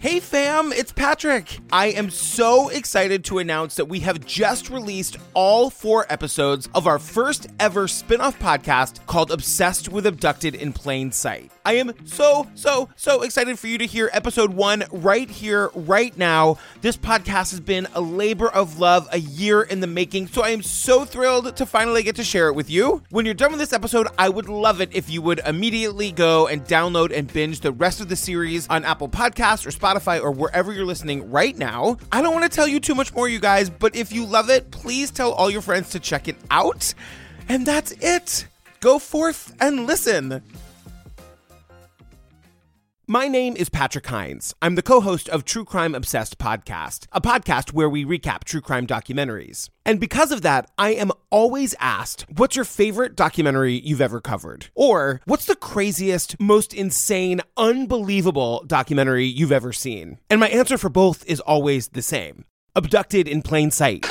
Hey fam, it's Patrick. I am so excited to announce that we have just released all four episodes of our first ever spin off podcast called Obsessed with Abducted in Plain Sight. I am so, so, so excited for you to hear episode one right here, right now. This podcast has been a labor of love, a year in the making, so I am so thrilled to finally get to share it with you. When you're done with this episode, I would love it if you would immediately go and download and binge the rest of the series on Apple Podcasts or Spotify or wherever you're listening right now. I don't want to tell you too much more, you guys, but if you love it, please tell all your friends to check it out. And that's it. Go forth and listen. My name is Patrick Hinds. I'm the co host of True Crime Obsessed Podcast, a podcast where we recap true crime documentaries. And because of that, I am always asked, What's your favorite documentary you've ever covered? Or, What's the craziest, most insane, unbelievable documentary you've ever seen? And my answer for both is always the same Abducted in Plain Sight.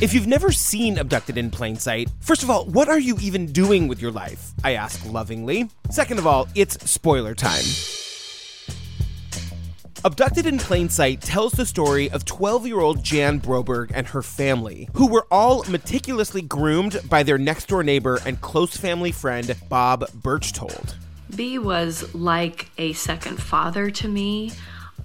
If you've never seen Abducted in Plain Sight, first of all, what are you even doing with your life? I ask lovingly. Second of all, it's spoiler time. Abducted in Plain Sight tells the story of 12 year old Jan Broberg and her family, who were all meticulously groomed by their next door neighbor and close family friend, Bob Berchtold. B was like a second father to me.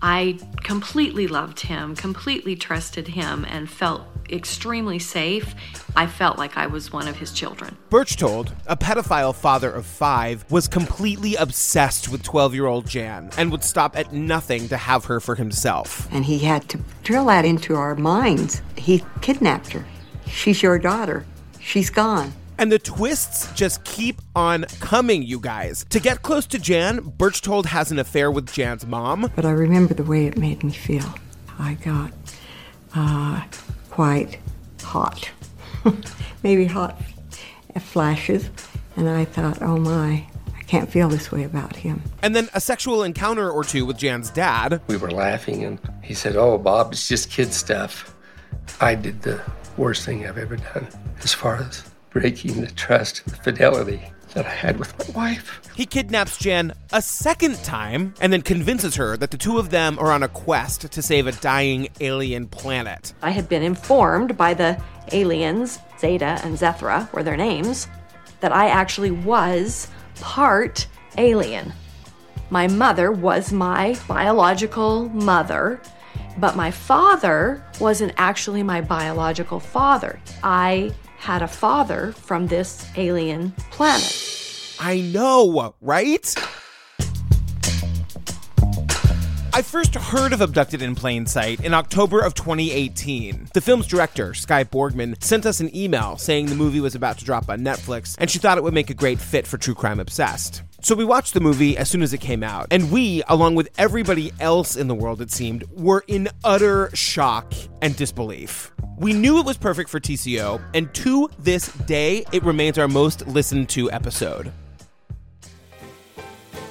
I completely loved him, completely trusted him, and felt extremely safe. I felt like I was one of his children. Berchtold, a pedophile father of five, was completely obsessed with 12 year old Jan and would stop at nothing to have her for himself. And he had to drill that into our minds. He kidnapped her. She's your daughter. She's gone. And the twists just keep on coming, you guys. To get close to Jan, Berchtold has an affair with Jan's mom. But I remember the way it made me feel. I got uh, quite hot. Maybe hot flashes. And I thought, oh my, I can't feel this way about him. And then a sexual encounter or two with Jan's dad. We were laughing, and he said, Oh, Bob, it's just kid stuff. I did the worst thing I've ever done as far as breaking the trust and the fidelity that I had with my wife. He kidnaps Jan a second time and then convinces her that the two of them are on a quest to save a dying alien planet. I had been informed by the aliens, Zeta and Zethra were their names, that I actually was part alien. My mother was my biological mother, but my father wasn't actually my biological father. I had a father from this alien planet. I know, right? I first heard of Abducted in Plain Sight in October of 2018. The film's director, Skye Borgman, sent us an email saying the movie was about to drop on Netflix and she thought it would make a great fit for True Crime Obsessed. So we watched the movie as soon as it came out, and we, along with everybody else in the world, it seemed, were in utter shock and disbelief. We knew it was perfect for TCO, and to this day, it remains our most listened to episode.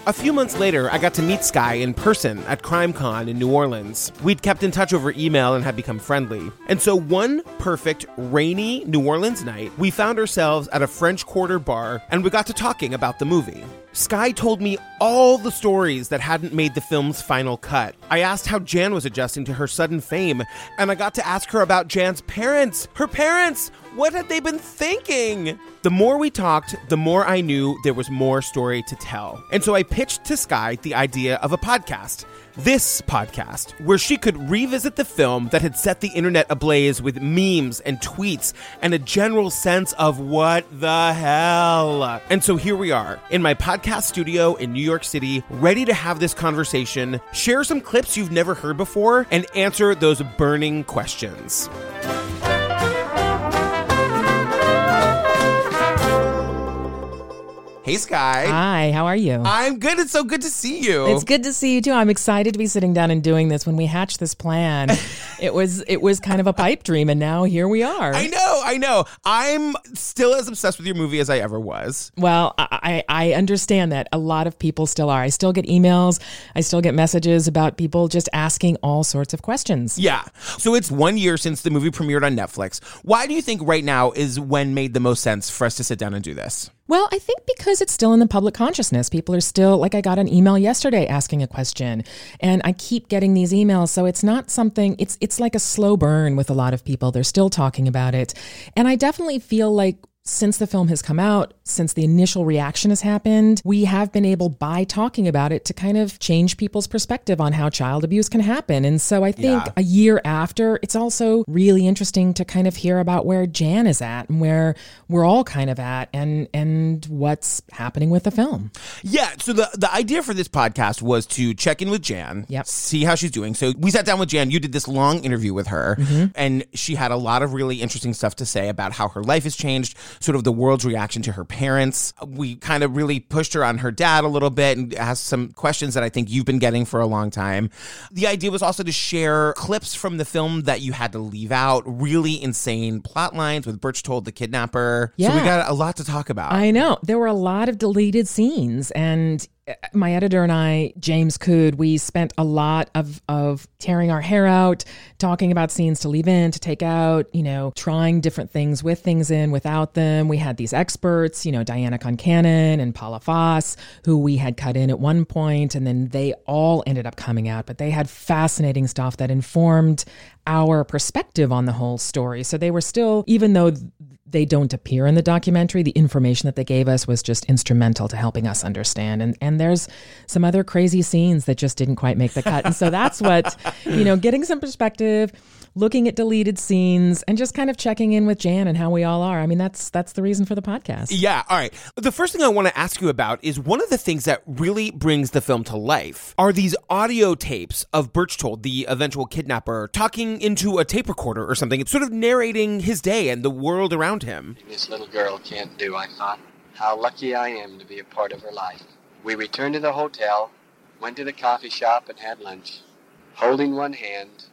A few months later, I got to meet Skye in person at CrimeCon in New Orleans. We'd kept in touch over email and had become friendly. And so one perfect, rainy New Orleans night, we found ourselves at a French Quarter bar and we got to talking about the movie. Skye told me all the stories that hadn't made the film's final cut. I asked how Jan was adjusting to her sudden fame, and I got to ask her about Jan's parents. Her parents! What had they been thinking? The more we talked, the more I knew there was more story to tell. And so I pitched to Skye the idea of a podcast. This podcast, where she could revisit the film that had set the internet ablaze with memes and tweets and a general sense of what the hell. And so here we are in my podcast studio in New York City, ready to have this conversation, share some clips you've never heard before, and answer those burning questions. Hey, Skye. Hi, how are you? I'm good. It's so good to see you. It's good to see you too. I'm excited to be sitting down and doing this. When we hatched this plan, it was it was kind of a pipe dream, and now here we are. I know, I know. I'm still as obsessed with your movie as I ever was. Well, I, I understand that a lot of people still are. I still get emails, I still get messages about people just asking all sorts of questions. Yeah. So it's one year since the movie premiered on Netflix. Why do you think right now is when made the most sense for us to sit down and do this? Well, I think because it's still in the public consciousness, people are still like I got an email yesterday asking a question, and I keep getting these emails. So it's not something. It's it's like a slow burn with a lot of people. They're still talking about it, and I definitely feel like since the film has come out, since the initial reaction has happened, we have been able, by talking about it, to kind of change people's perspective on how child abuse can happen. And so I think Yeah. a year after, it's also really interesting to kind of hear about where Jan is at and where we're all kind of at and and what's happening with the film. Yeah, so the the idea for this podcast was to check in with Jan, Yep. see how she's doing. So we sat down with Jan. You did this long interview with her, Mm-hmm. and she had a lot of really interesting stuff to say about how her life has changed, sort of the world's reaction to her parents. We kind of really pushed her on her dad a little bit and asked some questions that I think you've been getting for a long time. The idea was also to share clips from the film that you had to leave out, really insane plot lines with Berchtold the kidnapper. So we got a lot to talk about. I know. There were a lot of deleted scenes and my editor and I, James Cude, we spent a lot of of tearing our hair out, talking about scenes to leave in, to take out, you know, trying different things with things in, without them. We had these experts, you know, Diana Concannon and Paula Foss, who we had cut in at one point, and then they all ended up coming out, but they had fascinating stuff that informed our perspective on the whole story. So they were still, even though they don't appear in the documentary. The information that they gave us was just instrumental to helping us understand. And and there's some other crazy scenes that just didn't quite make the cut. And so that's what, you know, getting some perspective, looking at deleted scenes and just kind of checking in with Jan and how we all are. I mean, that's that's the reason for the podcast. Yeah, all right. The first thing I want to ask you about is one of the things that really brings the film to life are these audio tapes of Berchtold, the eventual kidnapper, talking into a tape recorder or something. It's sort of narrating his day and the world around him. This little girl can't do, I thought. How lucky I am to be a part of her life. We returned to the hotel, went to the coffee shop, and had lunch. Holding one hand,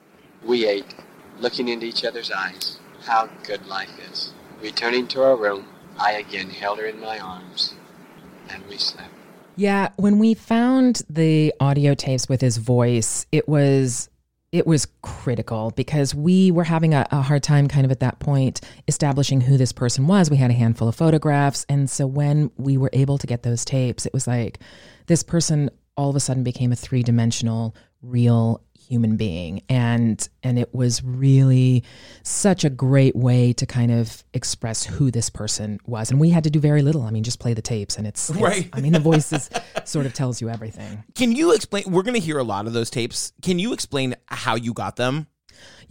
we ate, looking into each other's eyes. How good life is. Returning to our room, I again held her in my arms, and we slept. Yeah, when we found the audio tapes with his voice, it was it was critical because we were having a, a hard time kind of at that point establishing who this person was. We had a handful of photographs. And so when we were able to get those tapes, it was like this person all of a sudden became a three dimensional, real human being and and it was really such a great way to kind of express who this person was and we had to do very little i mean just play the tapes and it's, it's- Right. i mean the voices sort of tells you everything Can you explain? We're going to hear a lot of those tapes. Can you explain how you got them?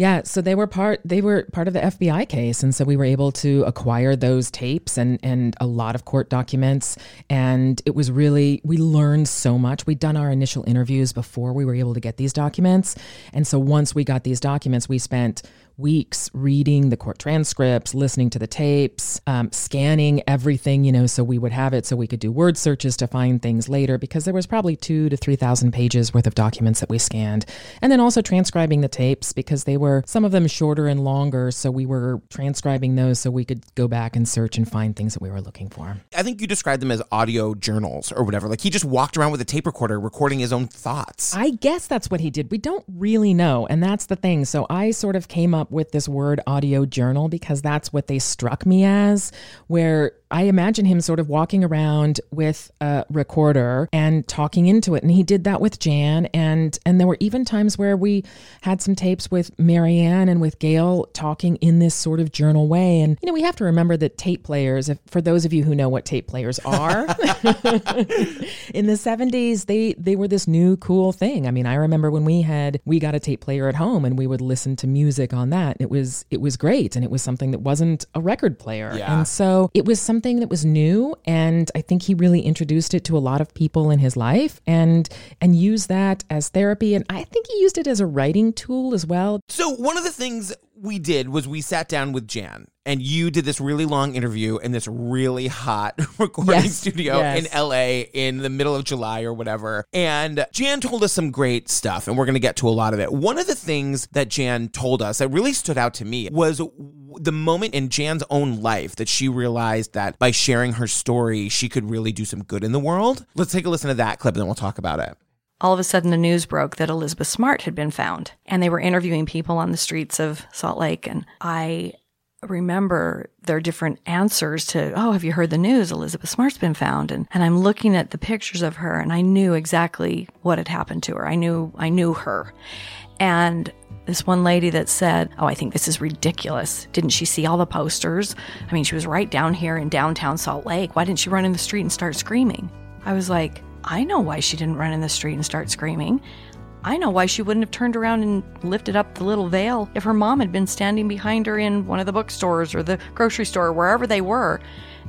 Yeah, so they were part they were part of the FBI case and so we were able to acquire those tapes and and a lot of court documents and it was really we learned so much. We'd done our initial interviews before we were able to get these documents and so once we got these documents we spent weeks reading the court transcripts, listening to the tapes, um, scanning everything, you know, so we would have it so we could do word searches to find things later because there was probably two to 3,000 pages worth of documents that we scanned. And then also transcribing the tapes because they were some of them shorter and longer. So we were transcribing those so we could go back and search and find things that we were looking for. I think you described them as audio journals or whatever. Like he just walked around with a tape recorder recording his own thoughts. I guess that's what he did. We don't really know. And that's the thing. So I sort of came up with this word audio journal because that's what they struck me as, where I imagine him sort of walking around with a recorder and talking into it. And he did that with Jan. And and there were even times where we had some tapes with Marianne and with Gail talking in this sort of journal way. And you know, we have to remember that tape players, if for those of you who know what tape players are, in the 70s they they were this new cool thing i mean i remember when we had we got a tape player at home and we would listen to music on that it was it was great and it was something that wasn't a record player Yeah. and so it was something that was new and i think he really introduced it to a lot of people in his life and and used that as therapy and i think he used it as a writing tool as well So one of the things we did was we sat down with Jan and you did this really long interview in this really hot recording Yes, studio yes. in LA in the middle of July or whatever. And Jan told us some great stuff and we're going to get to a lot of it. One of the things that Jan told us that really stood out to me was the moment in Jan's own life that she realized that by sharing her story, she could really do some good in the world. Let's take a listen to that clip and then we'll talk about it. all of a sudden the news broke that Elizabeth Smart had been found and they were interviewing people on the streets of Salt Lake and I remember their different answers to, oh, have you heard the news? Elizabeth Smart's been found. And, and I'm looking at the pictures of her and I knew exactly what had happened to her. I knew, I knew her. And this one lady that said, Oh, I think this is ridiculous. Didn't she see all the posters? I mean, she was right down here in downtown Salt Lake. Why didn't she run in the street and start screaming? I was like, I know why she didn't run in the street and start screaming. I know why she wouldn't have turned around and lifted up the little veil if her mom had been standing behind her in one of the bookstores or the grocery store, wherever they were.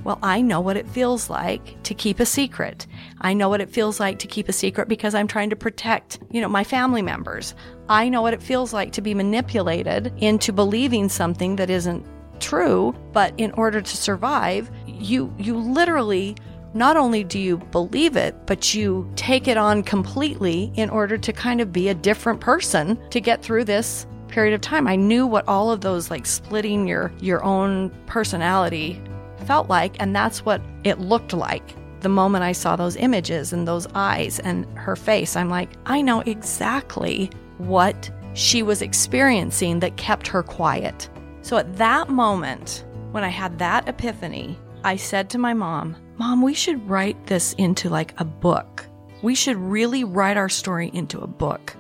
Well, I know what it feels like to keep a secret. I know what it feels like to keep a secret because I'm trying to protect, you know, my family members. I know what it feels like to be manipulated into believing something that isn't true, but in order to survive, you you literally not only do you believe it, but you take it on completely in order to kind of be a different person to get through this period of time. I knew what all of those like splitting your your own personality felt like and that's what it looked like. The moment I saw those images and those eyes and her face, I'm like, I know exactly what she was experiencing that kept her quiet. So at that moment, when I had that epiphany, I said to my mom, Mom, we should write this into like a book. We should really write our story into a book.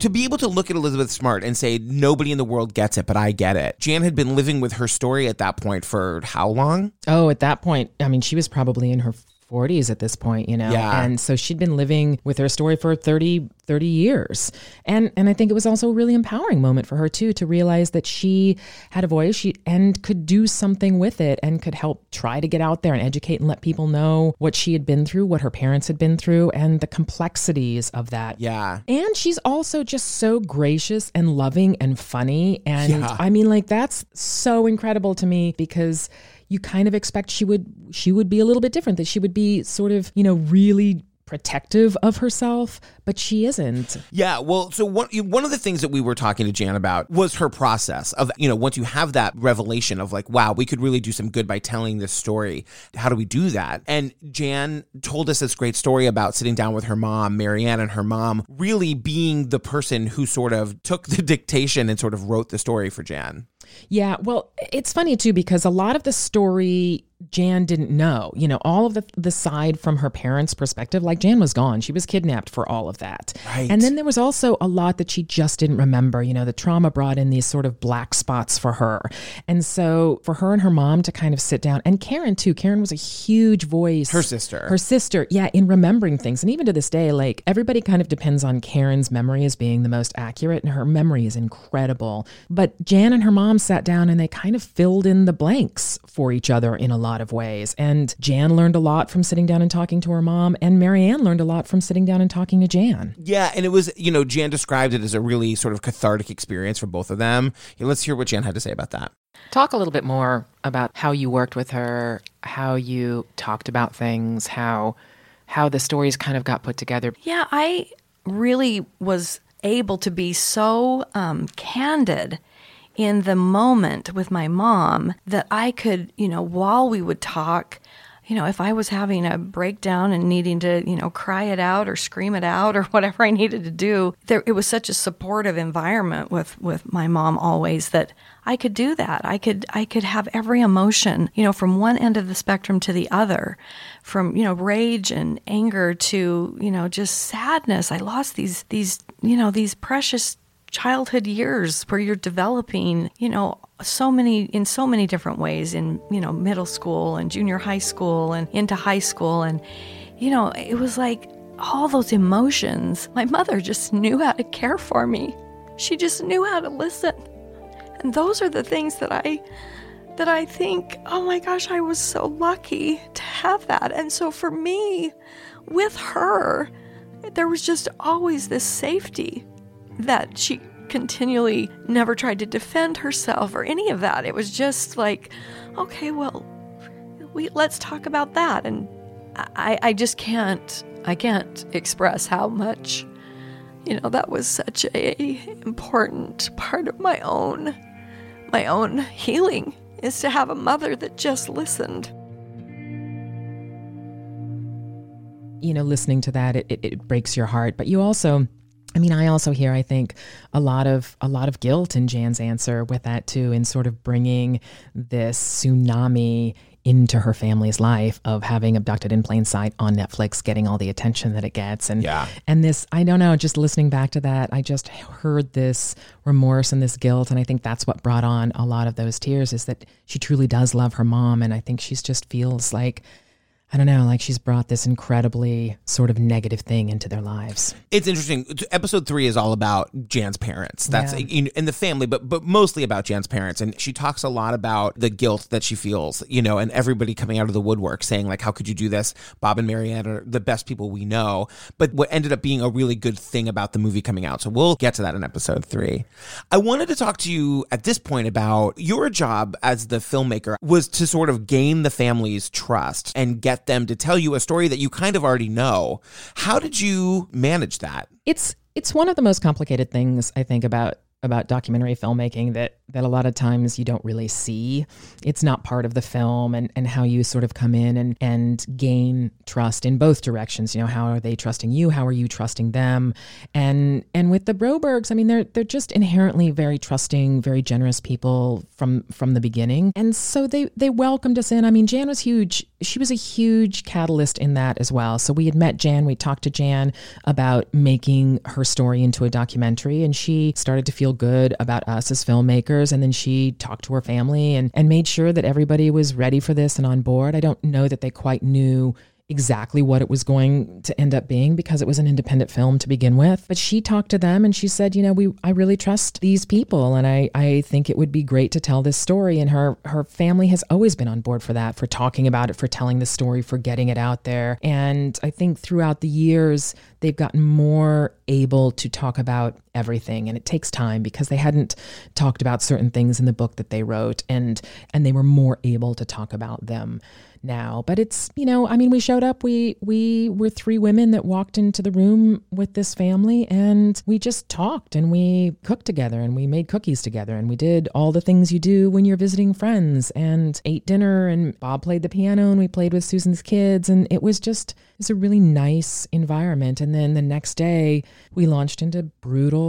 To be able to look at Elizabeth Smart and say nobody in the world gets it, but I get it. Jan had been living with her story at that point for how long? Oh, at that point, I mean, she was probably in her 40s at this point, you know. Yeah. And so she'd been living with her story for 30 30 years. And and I think it was also a really empowering moment for her too to realize that she had a voice she and could do something with it and could help try to get out there and educate and let people know what she had been through, what her parents had been through and the complexities of that. Yeah. And she's also just so gracious and loving and funny and Yeah. I mean like that's so incredible to me because you kind of expect she would she would be a little bit different that she would be sort of you know really protective of herself but she isn't Yeah, well, so one one of the things that we were talking to Jan about was her process of you know once you have that revelation of like wow we could really do some good by telling this story how do we do that and Jan told us this great story about sitting down with her mom Marianne and her mom really being the person who sort of took the dictation and sort of wrote the story for Jan. Yeah, well, it's funny too because a lot of the story Jan didn't know. You know, all of the the side from her parents' perspective, like Jan was gone. She was kidnapped for all of that. Right. And then there was also a lot that she just didn't remember. You know, the trauma brought in these sort of black spots for her. And so for her and her mom to kind of sit down and Karen too. Karen was a huge voice. Her sister. Her sister, yeah, in remembering things. And even to this day, like everybody kind of depends on Karen's memory as being the most accurate, and her memory is incredible. But Jan and her mom sat down and they kind of filled in the blanks for each other in a lot of ways. And Jan learned a lot from sitting down and talking to her mom, and Marianne learned a lot from sitting down and talking to Jan. Yeah, and it was, you know, Jan described it as a really sort of cathartic experience for both of them. Yeah, let's hear what Jan had to say about that. Talk a little bit more about how you worked with her, how you talked about things, how how the stories kind of got put together. Yeah, I really was able to be so um, candid in the moment with my mom that I could, you know, while we would talk, you know, if I was having a breakdown and needing to, you know, cry it out or scream it out or whatever I needed to do, there it was such a supportive environment with with my mom always that I could do that. I could I could have every emotion, you know, from one end of the spectrum to the other, from you know rage and anger to you know just sadness. I lost these these you know these precious childhood years where you're developing, you know, so many in so many different ways in you know middle school and junior high school and into high school and you know it was like all those emotions. My mother just knew how to care for me. She just knew how to listen. And those are the things that I that I think, oh my gosh, I was so lucky to have that. And so for me, with her, there was just always this safety that she continually never tried to defend herself or any of that. It was just like, okay, well, we let's talk about that. And I, I just can't I can't express how much you know that was such a important part of my own my own healing is to have a mother that just listened. You know, listening to that, it, it, it breaks your heart. But you also, I mean, I also hear, I think, a lot of a lot of guilt in Jan's answer with that too, in sort of bringing this tsunami into her family's life of having abducted in plain sight on Netflix, getting all the attention that it gets, and Yeah. and this, I don't know, just listening back to that, I just heard this remorse and this guilt, and I think that's what brought on a lot of those tears. Is that she truly does love her mom, and I think she's just feels like. I don't know, like she's brought this incredibly sort of negative thing into their lives. It's interesting. Episode three is all about Jan's parents. That's Yeah. in, in the family, but but mostly about Jan's parents. And she talks a lot about the guilt that she feels, you know, and everybody coming out of the woodwork saying like, "How could you do this?" Bob and Marianne are the best people we know. But what ended up being a really good thing about the movie coming out. So we'll get to that in episode three. I wanted to talk to you at this point about your job as the filmmaker was to sort of gain the family's trust and get them to tell you a story that you kind of already know. How did you manage that? it's it's one of the most complicated things I think about about documentary filmmaking that that a lot of times you don't really see. It's not part of the film and and how you sort of come in and and gain trust in both directions. You know, how are they trusting you? How are you trusting them? And and with the Brobergs, I mean they're they're just inherently very trusting, very generous people from from the beginning. And so they they welcomed us in. I mean, Jan was huge. She was a huge catalyst in that as well. So we had met Jan, we talked to Jan about making her story into a documentary and she started to feel good about us as filmmakers and then she talked to her family and and made sure that everybody was ready for this and on board. I don't know that they quite knew exactly what it was going to end up being because it was an independent film to begin with. But she talked to them and she said, you know, we I really trust these people and I I think it would be great to tell this story. And her her family has always been on board for that, for talking about it, for telling the story, for getting it out there. And I think throughout the years they've gotten more able to talk about everything and it takes time because they hadn't talked about certain things in the book that they wrote and and they were more able to talk about them now. But it's you know i mean we showed up we we were three women that walked into the room with this family and we just talked and we cooked together and we made cookies together and we did all the things you do when you're visiting friends and ate dinner and bob played the piano and we played with susan's kids and it was just it was a really nice environment. And then the next day we launched into brutal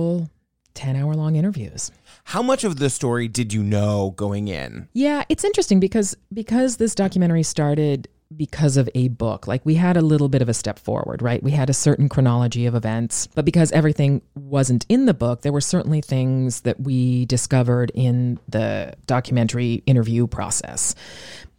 10 hour long interviews How much of the story did you know going in? Yeah, it's interesting because because this documentary started because of a book. Like we had a little bit of a step forward, right? We had a certain chronology of events, but because everything wasn't in the book, there were certainly things that we discovered in the documentary interview process.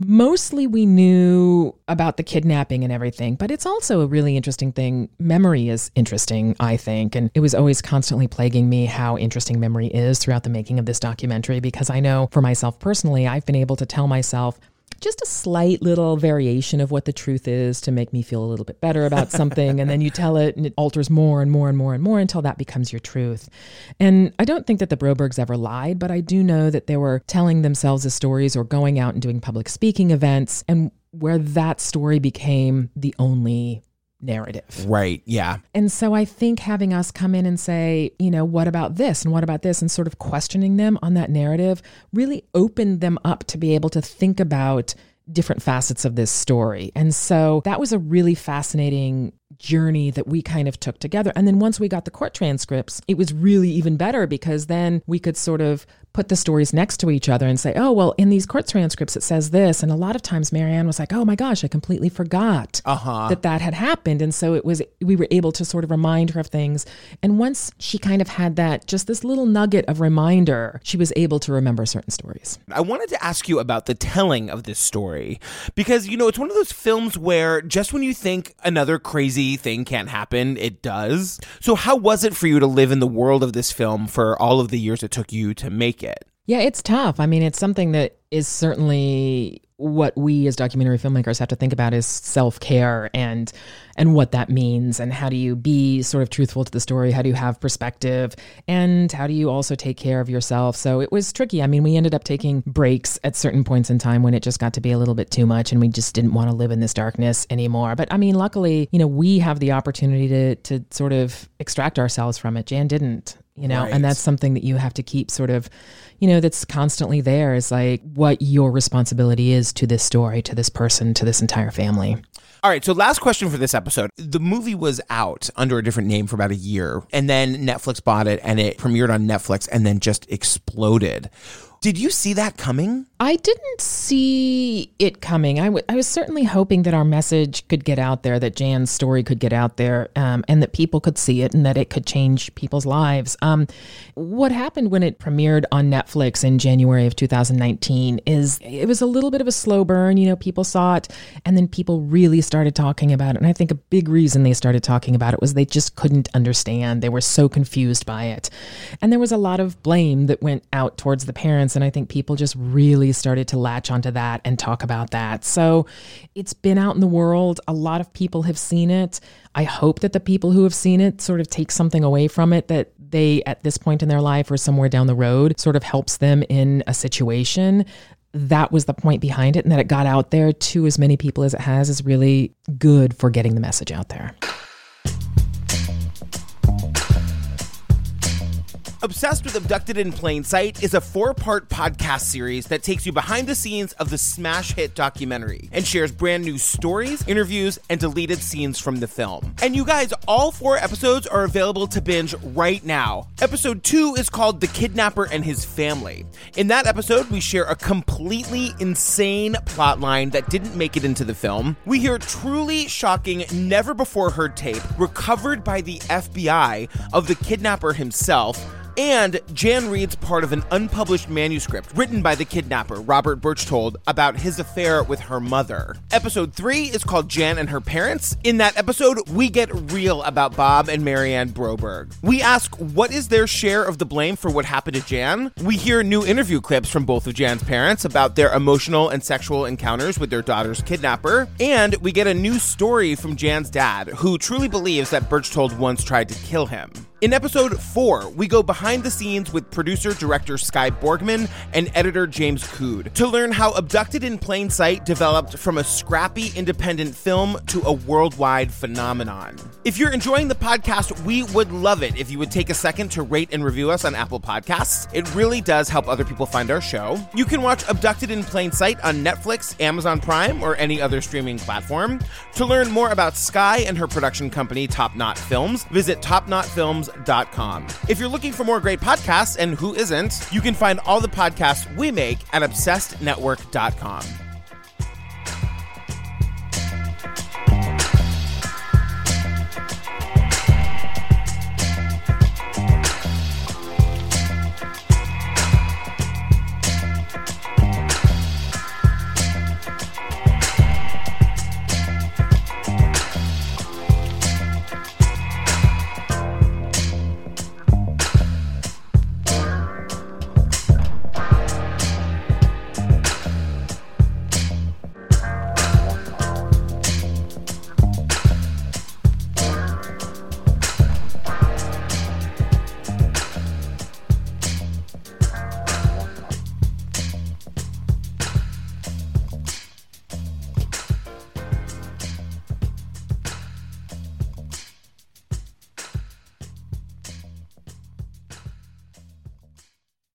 Mostly we knew about the kidnapping and everything, but it's also a really interesting thing. Memory is interesting, I think, and it was always constantly plaguing me how interesting memory is throughout the making of this documentary because I know for myself personally, I've been able to tell myself just a slight little variation of what the truth is to make me feel a little bit better about something. and then you tell it and it alters more and more and more and more until that becomes your truth. And I don't think that the Brobergs ever lied, but I do know that they were telling themselves the stories or going out and doing public speaking events and where that story became the only narrative. Right. Yeah. And so I think having us come in and say, you know, what about this and what about this and sort of questioning them on that narrative really opened them up to be able to think about different facets of this story. And so that was a really fascinating journey that we kind of took together. And then once we got the court transcripts, it was really even better because then we could sort of put the stories next to each other and say, oh, well, in these court transcripts, it says this. And a lot of times Marianne was like, oh my gosh, I completely forgot Uh-huh. that that had happened. And so it was, we were able to sort of remind her of things. And once she kind of had that, just this little nugget of reminder, she was able to remember certain stories. I wanted to ask you about the telling of this story because, you know, it's one of those films where just when you think another crazy thing can't happen, it does. So, how was it for you to live in the world of this film for all of the years it took you to make it? Yeah, it's tough. I mean, it's something that is certainly what we as documentary filmmakers have to think about is self-care and and what that means and how do you be sort of truthful to the story? How do you have perspective? And how do you also take care of yourself? So it was tricky. I mean we ended up taking breaks at certain points in time when it just got to be a little bit too much and we just didn't want to live in this darkness anymore. But i mean luckily you know we have the opportunity to to sort of extract ourselves from it. Jan didn't you know, Right. and that's something that you have to keep sort of, you know, that's constantly there is like what your responsibility is to this story, to this person, to this entire family. All right, so last question for this episode. The movie was out under a different name for about a year, and then Netflix bought it and it premiered on Netflix and then just exploded. Did you see that coming? I didn't see it coming. I, w- I was certainly hoping that our message could get out there, that Jan's story could get out there, um, and that people could see it and that it could change people's lives. Um, what happened when it premiered on Netflix in January of 2019 is it was a little bit of a slow burn. You know, people saw it and then people really started talking about it. And I think a big reason they started talking about it was they just couldn't understand. They were so confused by it. And there was a lot of blame that went out towards the parents. And I think people just really started to latch onto that and talk about that. So it's been out in the world. A lot of people have seen it. I hope that the people who have seen it sort of take something away from it that they, at this point in their life or somewhere down the road, sort of helps them in a situation. That was the point behind it, and that it got out there to as many people as it has is really good for getting the message out there. Obsessed with Abducted in Plain Sight is a four part podcast series that takes you behind the scenes of the smash hit documentary and shares brand new stories, interviews, and deleted scenes from the film. And you guys, all four episodes are available to binge right now. Episode two is called The Kidnapper and His Family. In that episode, we share a completely insane plotline that didn't make it into the film. We hear truly shocking, never before heard tape recovered by the FBI of the kidnapper himself. And Jan reads part of an unpublished manuscript written by the kidnapper, Robert Berchtold, about his affair with her mother. Episode 3 is called Jan and Her Parents. In that episode, we get real about Bob and Marianne Broberg. We ask what is their share of the blame for what happened to Jan. We hear new interview clips from both of Jan's parents about their emotional and sexual encounters with their daughter's kidnapper. And we get a new story from Jan's dad, who truly believes that Berchtold once tried to kill him. In episode 4, we go behind the scenes with producer director Skye Borgman and editor James Cude to learn how Abducted in Plain Sight developed from a scrappy independent film to a worldwide phenomenon. If you're enjoying the podcast, we would love it if you would take a second to rate and review us on Apple Podcasts. It really does help other people find our show. You can watch Abducted in Plain Sight on Netflix, Amazon Prime, or any other streaming platform. To learn more about Skye and her production company, Top Knot Films, visit If you're looking for more great podcasts, and who isn't, you can find all the podcasts we make at obsessednetwork.com.